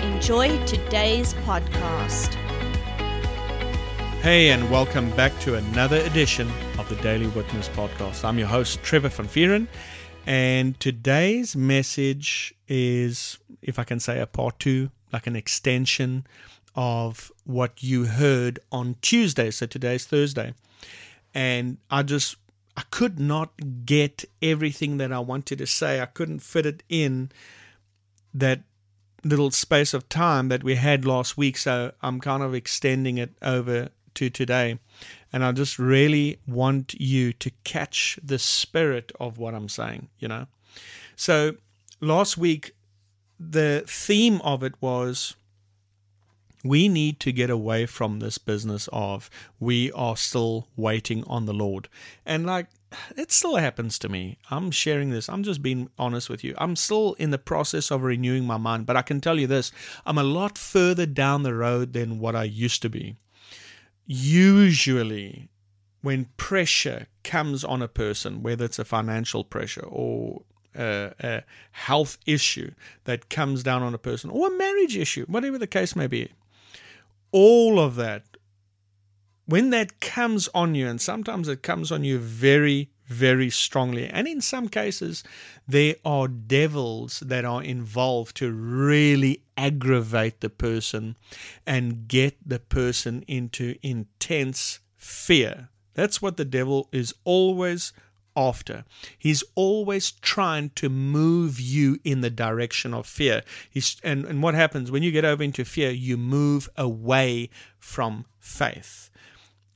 enjoy today's podcast. Hey, and welcome back to another edition of the Daily Witness podcast. I'm your host, Trevor Van Vieren, and today's message is, if I can say, a part two, like an extension of what you heard on Tuesday. So today's Thursday. And I just I could not get everything that I wanted to say. I couldn't fit it in that little space of time that we had last week. So I'm kind of extending it over to today. And I just really want you to catch the spirit of what I'm saying, you know. So last week, the theme of it was we need to get away from this business of we are still waiting on the Lord. And like it still happens to me. I'm sharing this. I'm just being honest with you. I'm still in the process of renewing my mind, but I can tell you this I'm a lot further down the road than what I used to be. Usually, when pressure comes on a person, whether it's a financial pressure or a, a, health issue that comes down on a person, or a marriage issue, whatever the case may be, all of that, when that comes on you, and sometimes it comes on you very, very strongly, and in some cases, there are devils that are involved to really aggravate the person and get the person into intense fear. That's what the devil is always after. He's always trying to move you in the direction of fear. He's, and, and what happens when you get over into fear? You move away from faith.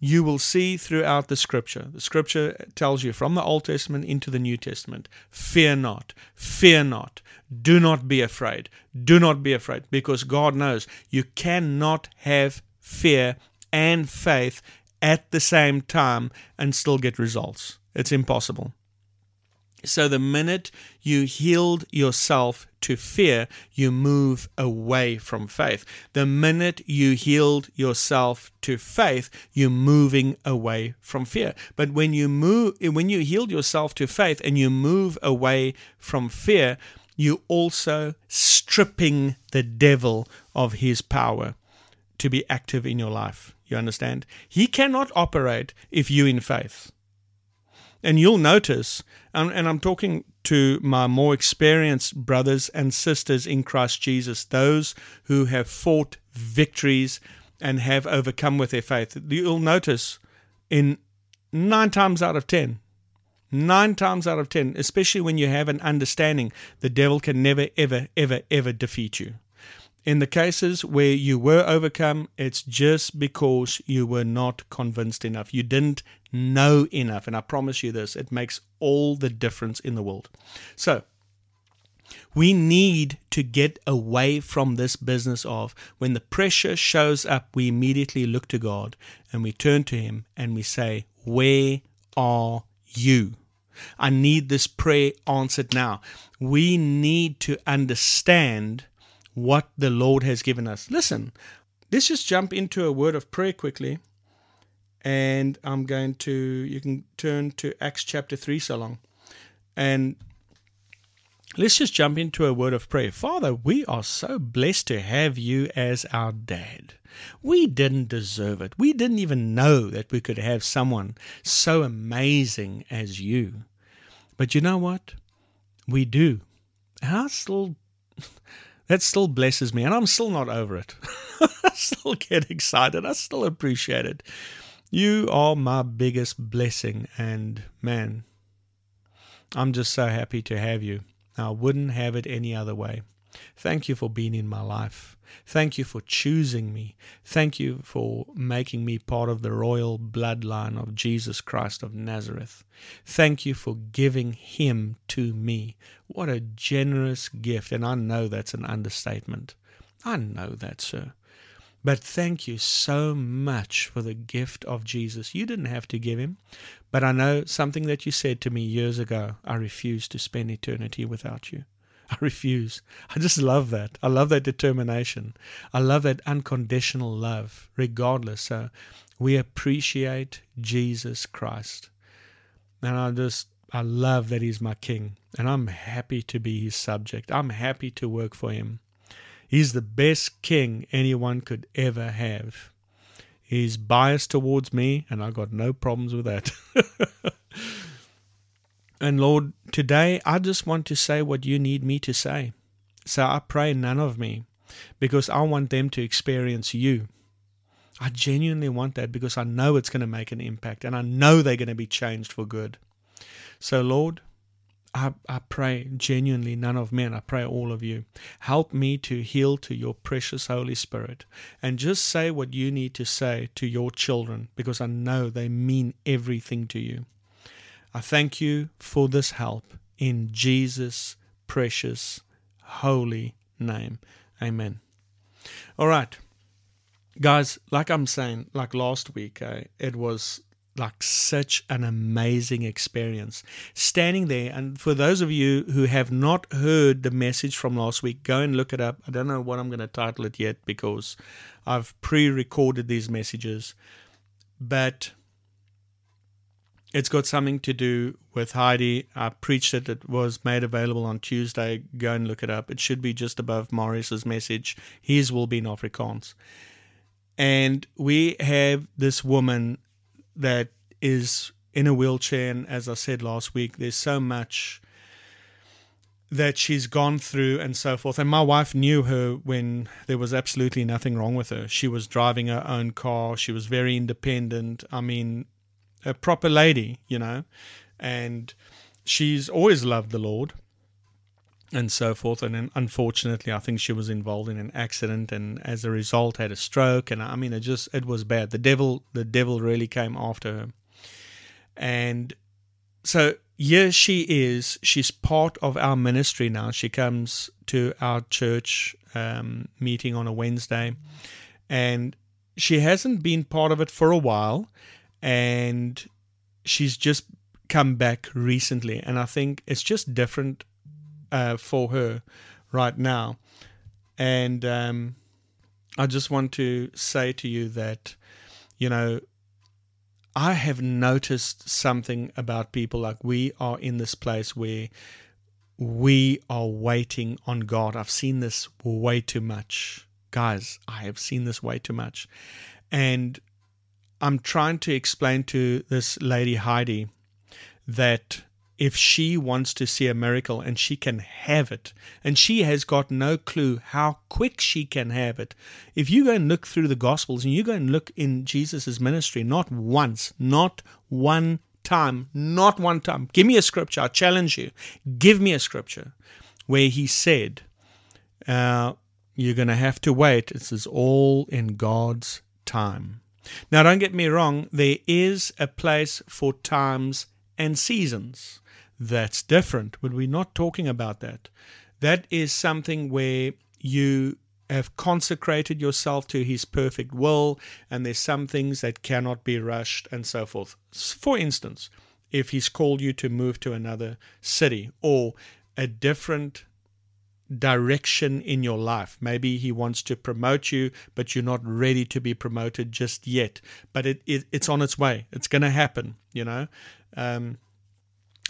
You will see throughout the scripture, the scripture tells you from the Old Testament into the New Testament fear not, fear not, do not be afraid, do not be afraid, because God knows you cannot have fear and faith at the same time and still get results. It's impossible. So, the minute you healed yourself to fear, you move away from faith. The minute you healed yourself to faith, you're moving away from fear. But when you move, when you healed yourself to faith and you move away from fear, you also stripping the devil of his power to be active in your life. You understand? He cannot operate if you in faith. And you'll notice, and, and I'm talking to my more experienced brothers and sisters in Christ Jesus, those who have fought victories and have overcome with their faith. You'll notice in nine times out of ten, nine times out of ten, especially when you have an understanding, the devil can never, ever, ever, ever defeat you. In the cases where you were overcome, it's just because you were not convinced enough. You didn't know enough. And I promise you this, it makes all the difference in the world. So, we need to get away from this business of when the pressure shows up, we immediately look to God and we turn to Him and we say, Where are you? I need this prayer answered now. We need to understand what the Lord has given us. Listen, let's just jump into a word of prayer quickly. And I'm going to, you can turn to Acts chapter 3 so long. And let's just jump into a word of prayer. Father, we are so blessed to have you as our dad. We didn't deserve it. We didn't even know that we could have someone so amazing as you. But you know what? We do. I still that still blesses me, and I'm still not over it. I still get excited. I still appreciate it. You are my biggest blessing, and man, I'm just so happy to have you. I wouldn't have it any other way. Thank you for being in my life. Thank you for choosing me. Thank you for making me part of the royal bloodline of Jesus Christ of Nazareth. Thank you for giving him to me. What a generous gift. And I know that's an understatement. I know that, sir. But thank you so much for the gift of Jesus. You didn't have to give him, but I know something that you said to me years ago. I refuse to spend eternity without you. I refuse. I just love that. I love that determination. I love that unconditional love, regardless. So we appreciate Jesus Christ. And I just, I love that He's my King. And I'm happy to be His subject. I'm happy to work for Him. He's the best king anyone could ever have. He's biased towards me, and I got no problems with that. and Lord, today I just want to say what you need me to say. So I pray none of me, because I want them to experience you. I genuinely want that because I know it's going to make an impact and I know they're going to be changed for good. So, Lord, I, I pray genuinely, none of men, I pray all of you. Help me to heal to your precious Holy Spirit and just say what you need to say to your children because I know they mean everything to you. I thank you for this help in Jesus' precious, holy name. Amen. All right. Guys, like I'm saying, like last week, uh, it was like such an amazing experience standing there and for those of you who have not heard the message from last week go and look it up i don't know what i'm going to title it yet because i've pre-recorded these messages but it's got something to do with heidi i preached it it was made available on tuesday go and look it up it should be just above morris's message his will be in afrikaans and we have this woman that is in a wheelchair. And as I said last week, there's so much that she's gone through and so forth. And my wife knew her when there was absolutely nothing wrong with her. She was driving her own car, she was very independent. I mean, a proper lady, you know. And she's always loved the Lord and so forth. And unfortunately, I think she was involved in an accident, and as a result, had a stroke. And I mean, it just it was bad. The devil, the devil really came after her. And so here she is. She's part of our ministry now. She comes to our church um, meeting on a Wednesday, and she hasn't been part of it for a while, and she's just come back recently. And I think it's just different uh, for her right now. And um, I just want to say to you that, you know, I have noticed something about people like we are in this place where we are waiting on God. I've seen this way too much. Guys, I have seen this way too much. And I'm trying to explain to this lady Heidi that if she wants to see a miracle and she can have it, and she has got no clue how quick she can have it. If you go and look through the Gospels and you go and look in Jesus' ministry, not once, not one time, not one time. Give me a scripture. I challenge you. Give me a scripture where he said, uh, You're going to have to wait. This is all in God's time. Now, don't get me wrong, there is a place for times and seasons that's different. But we're not talking about that. That is something where you have consecrated yourself to his perfect will, and there's some things that cannot be rushed, and so forth. For instance, if he's called you to move to another city or a different direction in your life. Maybe he wants to promote you, but you're not ready to be promoted just yet. But it, it it's on its way. It's going to happen, you know. Um,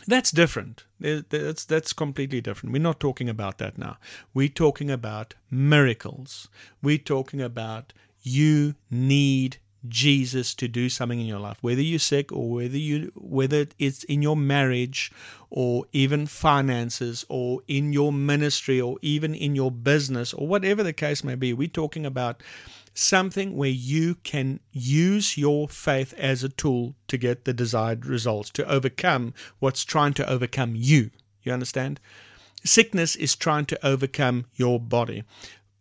that's different. That's that's completely different. We're not talking about that now. We're talking about miracles. We're talking about you need Jesus to do something in your life, whether you're sick or whether you whether it's in your marriage or even finances or in your ministry or even in your business or whatever the case may be. We're talking about something where you can use your faith as a tool to get the desired results, to overcome what's trying to overcome you. You understand? Sickness is trying to overcome your body.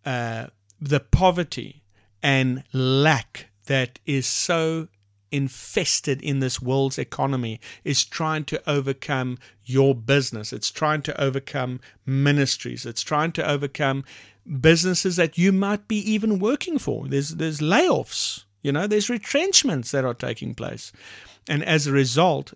Uh, the poverty and lack that is so infested in this world's economy is trying to overcome your business. It's trying to overcome ministries. It's trying to overcome businesses that you might be even working for. There's there's layoffs, you know, there's retrenchments that are taking place. And as a result,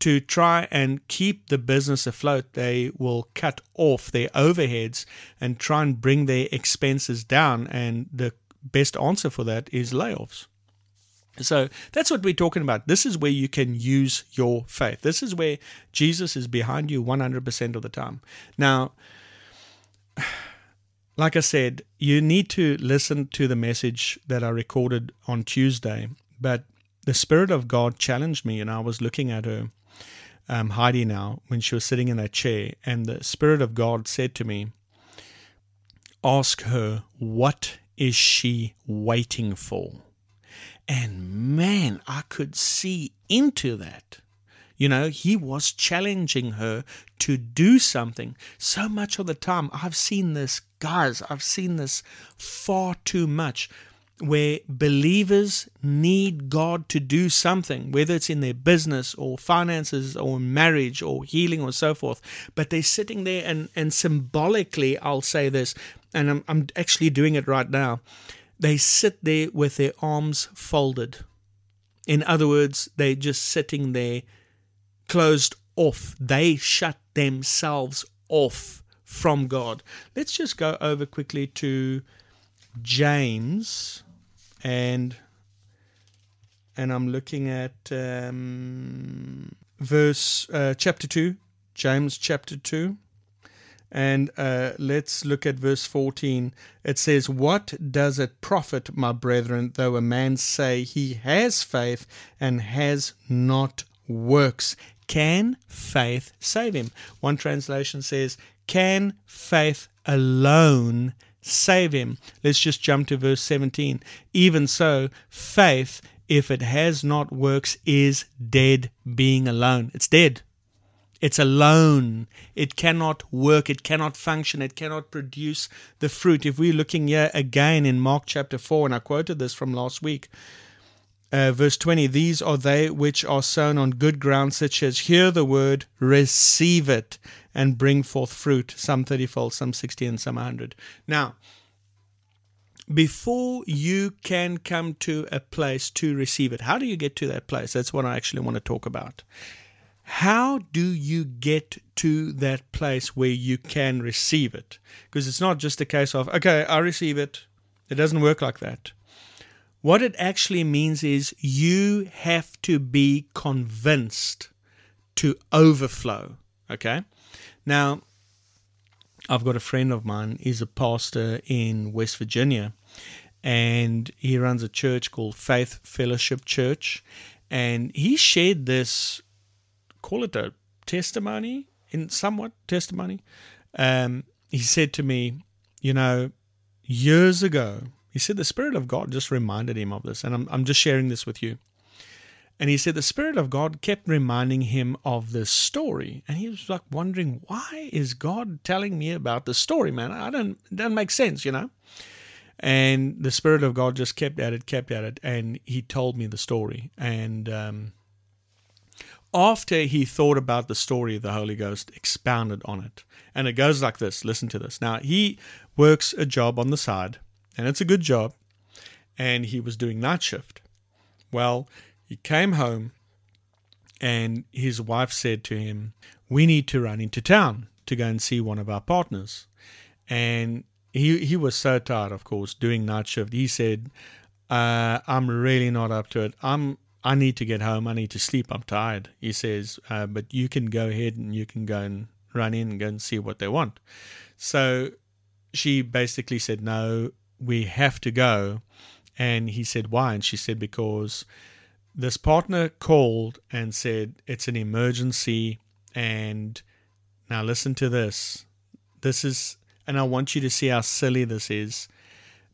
to try and keep the business afloat, they will cut off their overheads and try and bring their expenses down. And the best answer for that is layoffs. So that's what we're talking about. This is where you can use your faith. This is where Jesus is behind you 100% of the time. Now, like I said, you need to listen to the message that I recorded on Tuesday, but the Spirit of God challenged me, and I was looking at her, um, Heidi, now, when she was sitting in that chair, and the Spirit of God said to me, Ask her, what is she waiting for? And man, I could see into that. You know, he was challenging her to do something. So much of the time, I've seen this, guys, I've seen this far too much where believers need God to do something, whether it's in their business or finances or marriage or healing or so forth. But they're sitting there and, and symbolically, I'll say this, and I'm, I'm actually doing it right now they sit there with their arms folded. In other words, they're just sitting there closed off. They shut themselves off from God. Let's just go over quickly to James and and I'm looking at um, verse uh, chapter 2 James chapter 2 and uh, let's look at verse 14. It says, What does it profit, my brethren, though a man say he has faith and has not works? Can faith save him? One translation says, Can faith alone save him? Let's just jump to verse 17. Even so, faith, if it has not works, is dead being alone. It's dead. It's alone. It cannot work. It cannot function. It cannot produce the fruit. If we're looking here again in Mark chapter 4, and I quoted this from last week, uh, verse 20 These are they which are sown on good ground, such as hear the word, receive it, and bring forth fruit, some 30 fold, some 60, and some 100. Now, before you can come to a place to receive it, how do you get to that place? That's what I actually want to talk about. How do you get to that place where you can receive it? Because it's not just a case of, okay, I receive it. It doesn't work like that. What it actually means is you have to be convinced to overflow. Okay? Now, I've got a friend of mine, he's a pastor in West Virginia, and he runs a church called Faith Fellowship Church. And he shared this call it a testimony, in somewhat testimony. Um, he said to me, you know, years ago, he said the Spirit of God just reminded him of this, and I'm, I'm just sharing this with you. And he said the Spirit of God kept reminding him of this story. And he was like wondering, why is God telling me about this story, man? I don't, it doesn't make sense, you know? And the Spirit of God just kept at it, kept at it. And he told me the story. And um, after he thought about the story, the Holy Ghost expounded on it. And it goes like this listen to this. Now, he works a job on the side, and it's a good job, and he was doing night shift. Well, he came home, and his wife said to him, We need to run into town to go and see one of our partners. And he, he was so tired, of course, doing night shift. He said, uh, I'm really not up to it. I'm I need to get home. I need to sleep. I'm tired. He says, uh, but you can go ahead and you can go and run in and go and see what they want. So she basically said, no, we have to go. And he said, why? And she said, because this partner called and said, it's an emergency. And now listen to this. This is, and I want you to see how silly this is.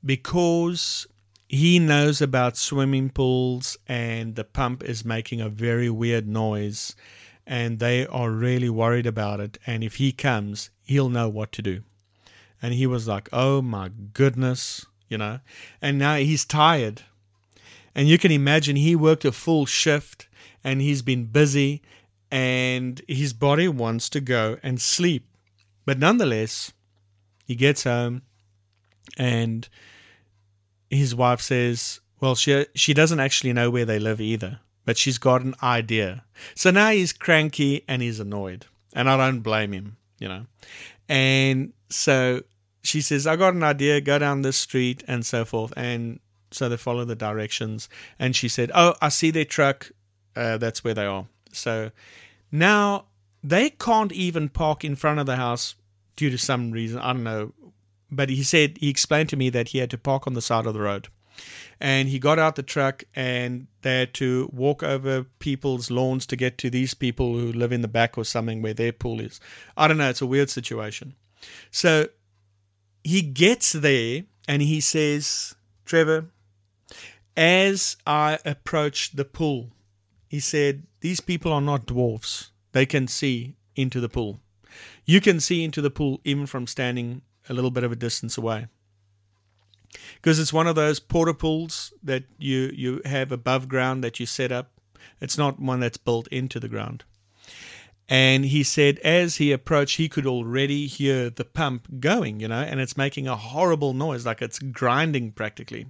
Because he knows about swimming pools and the pump is making a very weird noise and they are really worried about it. And if he comes he'll know what to do. And he was like oh my goodness you know. And now he's tired. And you can imagine he worked a full shift and he's been busy and his body wants to go and sleep. But nonetheless, he gets home and his wife says, well, she she doesn't actually know where they live either, but she's got an idea. So now he's cranky and he's annoyed, and I don't blame him, you know. And so she says, "I got an idea. Go down this street and so forth." And so they follow the directions. And she said, "Oh, I see their truck. Uh, that's where they are." So now they can't even park in front of the house due to some reason. I don't know. But he said he explained to me that he had to park on the side of the road and he got out the truck and they had to walk over people's lawns to get to these people who live in the back or something where their pool is. I don't know, it's a weird situation. So he gets there and he says, Trevor, as I approached the pool, he said, These people are not dwarfs. They can see into the pool. You can see into the pool even from standing a little bit of a distance away because it's one of those porta pools that you you have above ground that you set up. It's not one that's built into the ground. And he said as he approached, he could already hear the pump going, you know, and it's making a horrible noise, like it's grinding practically.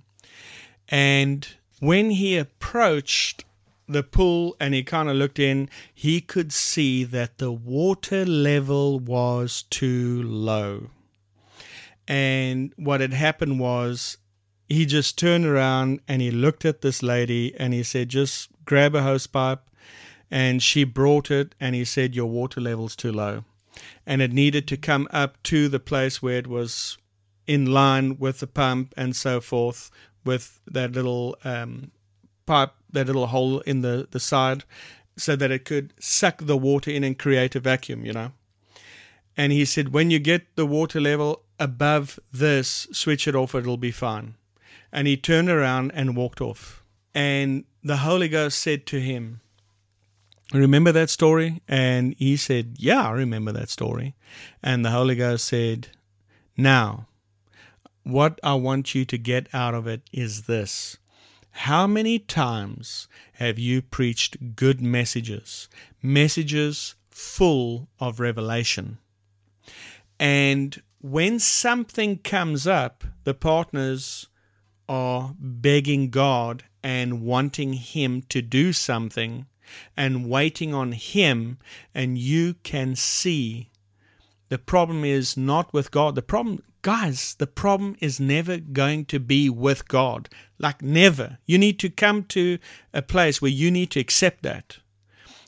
And when he approached the pool and he kind of looked in, he could see that the water level was too low. And what had happened was he just turned around and he looked at this lady and he said, just grab a hose pipe. And she brought it and he said, Your water level's too low. And it needed to come up to the place where it was in line with the pump and so forth, with that little um, pipe, that little hole in the, the side, so that it could suck the water in and create a vacuum, you know. And he said, When you get the water level above this, switch it off, it'll be fine. And he turned around and walked off. And the Holy Ghost said to him, Remember that story? And he said, Yeah, I remember that story. And the Holy Ghost said, Now, what I want you to get out of it is this. How many times have you preached good messages, messages full of revelation? And when something comes up, the partners are begging God and wanting Him to do something and waiting on Him, and you can see the problem is not with God. The problem, guys, the problem is never going to be with God. Like, never. You need to come to a place where you need to accept that.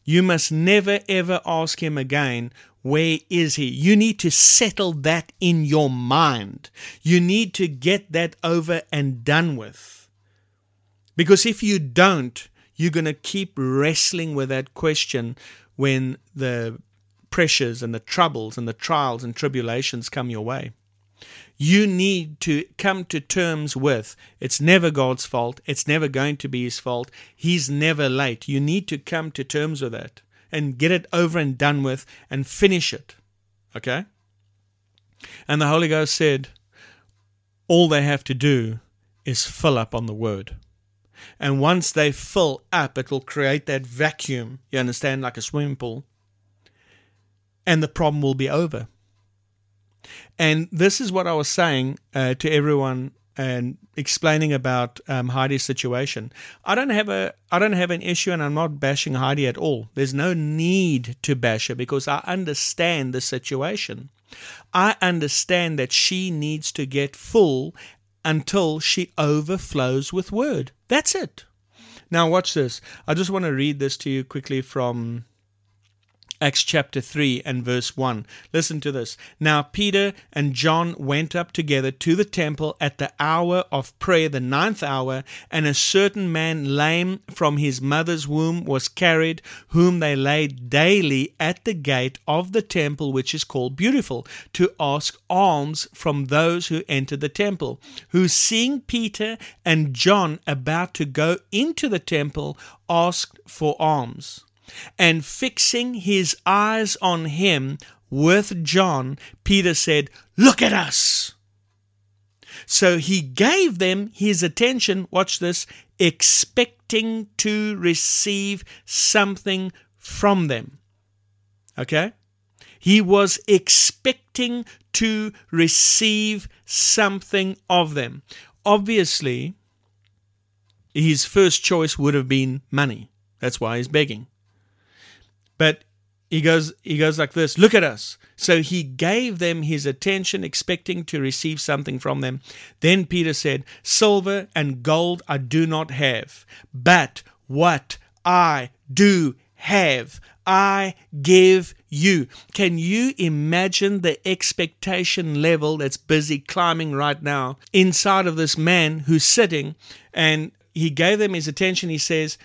You must never ever ask Him again, where is he? You need to settle that in your mind. You need to get that over and done with. Because if you don't, you're going to keep wrestling with that question when the pressures and the troubles and the trials and tribulations come your way. You need to come to terms with it's never God's fault. It's never going to be His fault. He's never late. You need to come to terms with that and get it over and done with and finish it. Okay? And the Holy Ghost said, all they have to do is fill up on the Word. And once they fill up, it will create that vacuum, you understand, like a swimming pool, and the problem will be over. And this is what I was saying uh, to everyone and explaining about um, Heidi's situation. I don't have a I don't have an issue, and I'm not bashing Heidi at all. There's no need to bash her because I understand the situation. I understand that she needs to get full until she overflows with word. That's it. Now watch this. I just want to read this to you quickly from Acts chapter 3 and verse 1. Listen to this. Now Peter and John went up together to the temple at the hour of prayer, the ninth hour, and a certain man lame from his mother's womb was carried, whom they laid daily at the gate of the temple, which is called Beautiful, to ask alms from those who entered the temple, who seeing Peter and John about to go into the temple, asked for alms. And fixing his eyes on him with John, Peter said, Look at us. So he gave them his attention, watch this, expecting to receive something from them. Okay? He was expecting to receive something of them. Obviously, his first choice would have been money. That's why he's begging. But he goes he goes like this, look at us. So he gave them his attention expecting to receive something from them. Then Peter said, "Silver and gold I do not have, but what I do have I give you. Can you imagine the expectation level that's busy climbing right now inside of this man who's sitting and he gave them his attention. He says,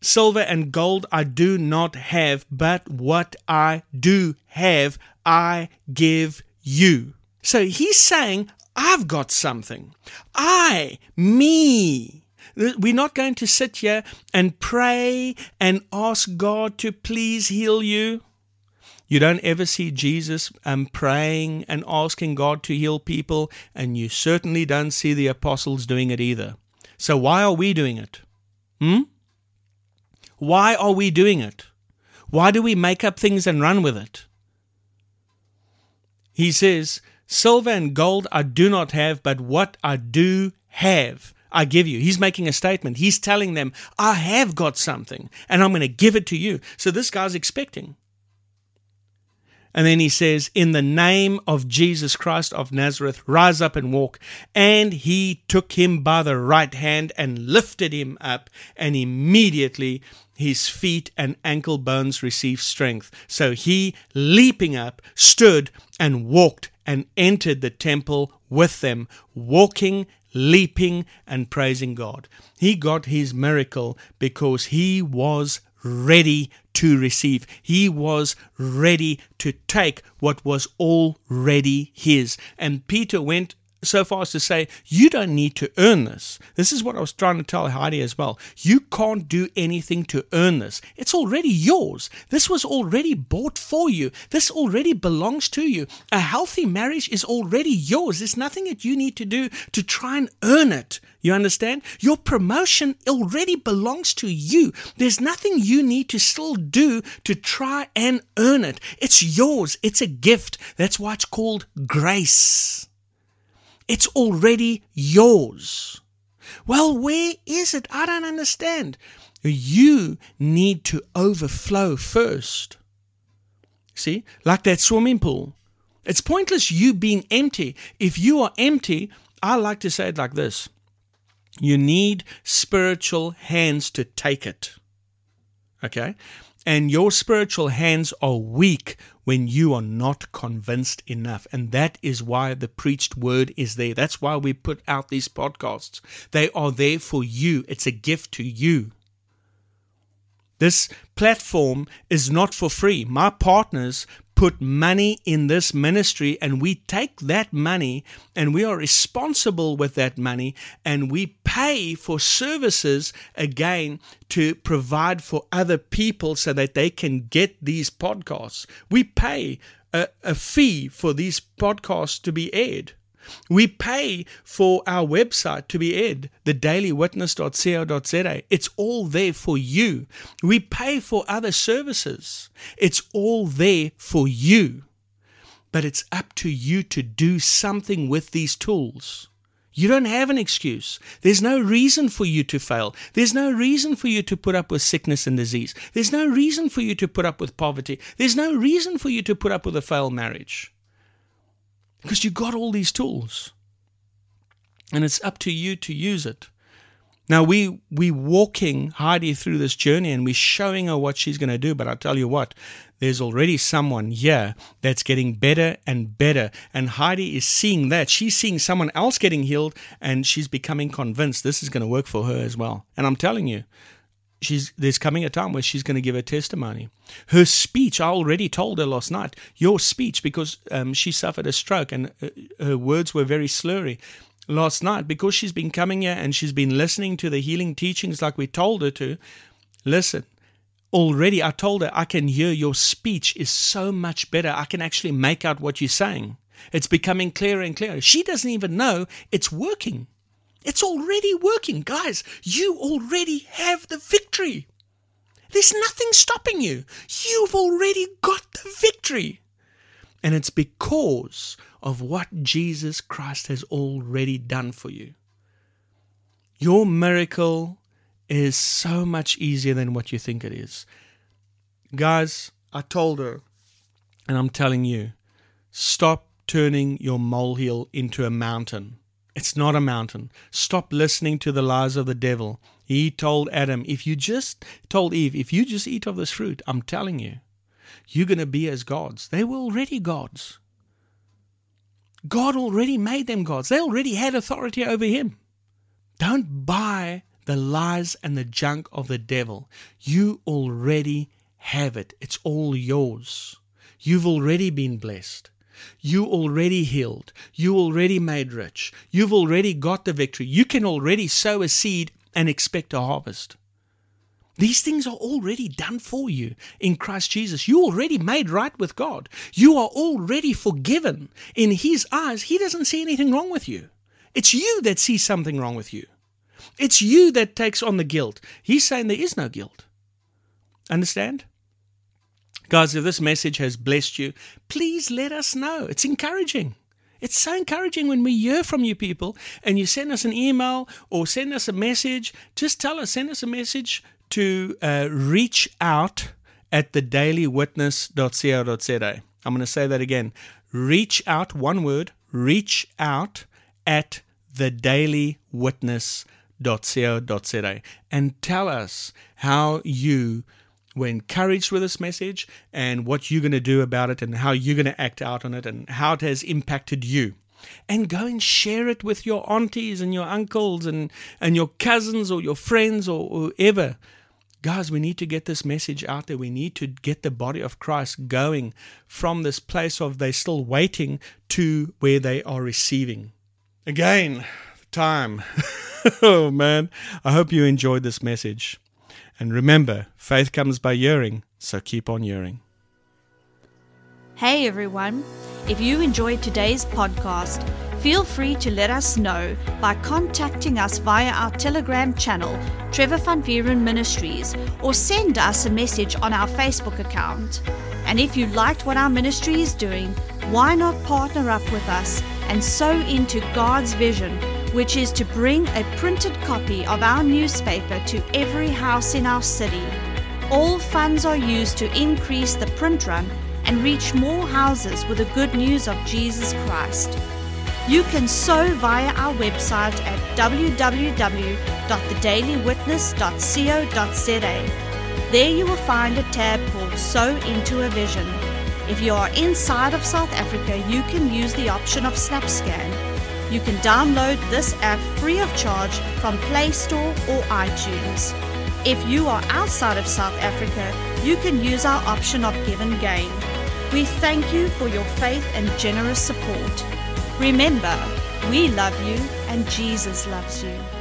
Silver and gold I do not have, but what I do have, I give you. So he's saying, I've got something. I, me. We're not going to sit here and pray and ask God to please heal you. You don't ever see Jesus um, praying and asking God to heal people, and you certainly don't see the apostles doing it either. So why are we doing it? Hmm? Why are we doing it? Why do we make up things and run with it? He says, Silver and gold I do not have, but what I do have, I give you. He's making a statement. He's telling them, I have got something, and I'm going to give it to you. So this guy's expecting. And then he says, In the name of Jesus Christ of Nazareth, rise up and walk. And he took him by the right hand and lifted him up, and immediately his feet and ankle bones received strength. So he, leaping up, stood and walked and entered the temple with them, walking, leaping, and praising God. He got his miracle because he was ready to receive. He was ready to take what was already his. And Peter went so far as to say, you don't need to earn this. This is what I was trying to tell Heidi as well. You can't do anything to earn this. It's already yours. This was already bought for you. This already belongs to you. A healthy marriage is already yours. There's nothing that you need to do to try and earn it. You understand? Your promotion already belongs to you. There's nothing you need to still do to try and earn it. It's yours. It's a gift. That's why it's called grace. It's already yours. Well, where is it? I don't understand. You need to overflow first. See, like that swimming pool. It's pointless you being empty. If you are empty, I like to say it like this you need spiritual hands to take it. Okay? And your spiritual hands are weak when you are not convinced enough. And that is why the preached word is there. That's why we put out these podcasts. They are there for you, it's a gift to you. This platform is not for free. My partners put money in this ministry and we take that money and we are responsible with that money and we pay for services again to provide for other people so that they can get these podcasts. We pay a, a fee for these podcasts to be aired. We pay for our website to be aired, thedailywitness.co.za. It's all there for you. We pay for other services. It's all there for you. But it's up to you to do something with these tools. You don't have an excuse. There's no reason for you to fail. There's no reason for you to put up with sickness and disease. There's no reason for you to put up with poverty. There's no reason for you to put up with a failed marriage because you got all these tools. And it's up to you to use it. Now we we walking heidi through this journey and we're showing her what she's going to do but i tell you what there's already someone here that's getting better and better. And heidi is seeing that. She's seeing someone else getting healed and she's becoming convinced this is going to work for her as well. And i'm telling you she's there's coming a time where she's going to give a testimony. Her speech, I already told her last night, your speech, because um, she suffered a stroke and uh, her words were very slurry. Last night, because she's been coming here and she's been listening to the healing teachings like we told her to, listen, already I told her I can hear your speech is so much better. I can actually make out what you're saying. It's becoming clearer and clearer. She doesn't even know it's working. It's already working. Guys, you already have the victory. There's nothing stopping you. You've already got the victory. And it's because of what Jesus Christ has already done for you. Your miracle is so much easier than what you think it is. Guys, I told her, and I'm telling you, stop turning your molehill into a mountain. It's not a mountain. Stop listening to the lies of the devil. He told Adam, if you just told Eve, if you just eat of this fruit, I'm telling you, you're going to be as gods. They were already gods. God already made them gods. They already had authority over him. Don't buy the lies and the junk of the devil. You already have it. It's all yours. You've already been blessed. You already healed. You already made rich. You've already got the victory. You can already sow a seed and expect a harvest. These things are already done for you in Christ Jesus. You already made right with God. You are already forgiven. In His eyes, He doesn't see anything wrong with you. It's you that sees something wrong with you. It's you that takes on the guilt. He's saying there is no guilt. Understand? Guys, if this message has blessed you, please let us know. It's encouraging. It's so encouraging when we hear from you people and you send us an email or send us a message. Just tell us, send us a message to uh, reach out at thedailywitness.co.za. I'm going to say that again. Reach out, one word, reach out at thedailywitness.co.za and tell us how you were encouraged with this message and what you're going to do about it and how you're going to act out on it and how it has impacted you. And go and share it with your aunties and your uncles and, and your cousins or your friends or whoever. Guys, we need to get this message out there. We need to get the body of Christ going from this place of they're still waiting to where they are receiving. Again, time. oh man, I hope you enjoyed this message. And remember, faith comes by hearing, so keep on hearing. Hey everyone, if you enjoyed today's podcast, feel free to let us know by contacting us via our Telegram channel, Trevor Van Vieren Ministries, or send us a message on our Facebook account. And if you liked what our ministry is doing, why not partner up with us and sow into God's vision which is to bring a printed copy of our newspaper to every house in our city. All funds are used to increase the print run and reach more houses with the good news of Jesus Christ. You can sow via our website at www.thedailywitness.co.za. There you will find a tab called Sow into a Vision. If you are inside of South Africa, you can use the option of SnapScan you can download this app free of charge from Play Store or iTunes. If you are outside of South Africa, you can use our option of GivenGain. We thank you for your faith and generous support. Remember, we love you and Jesus loves you.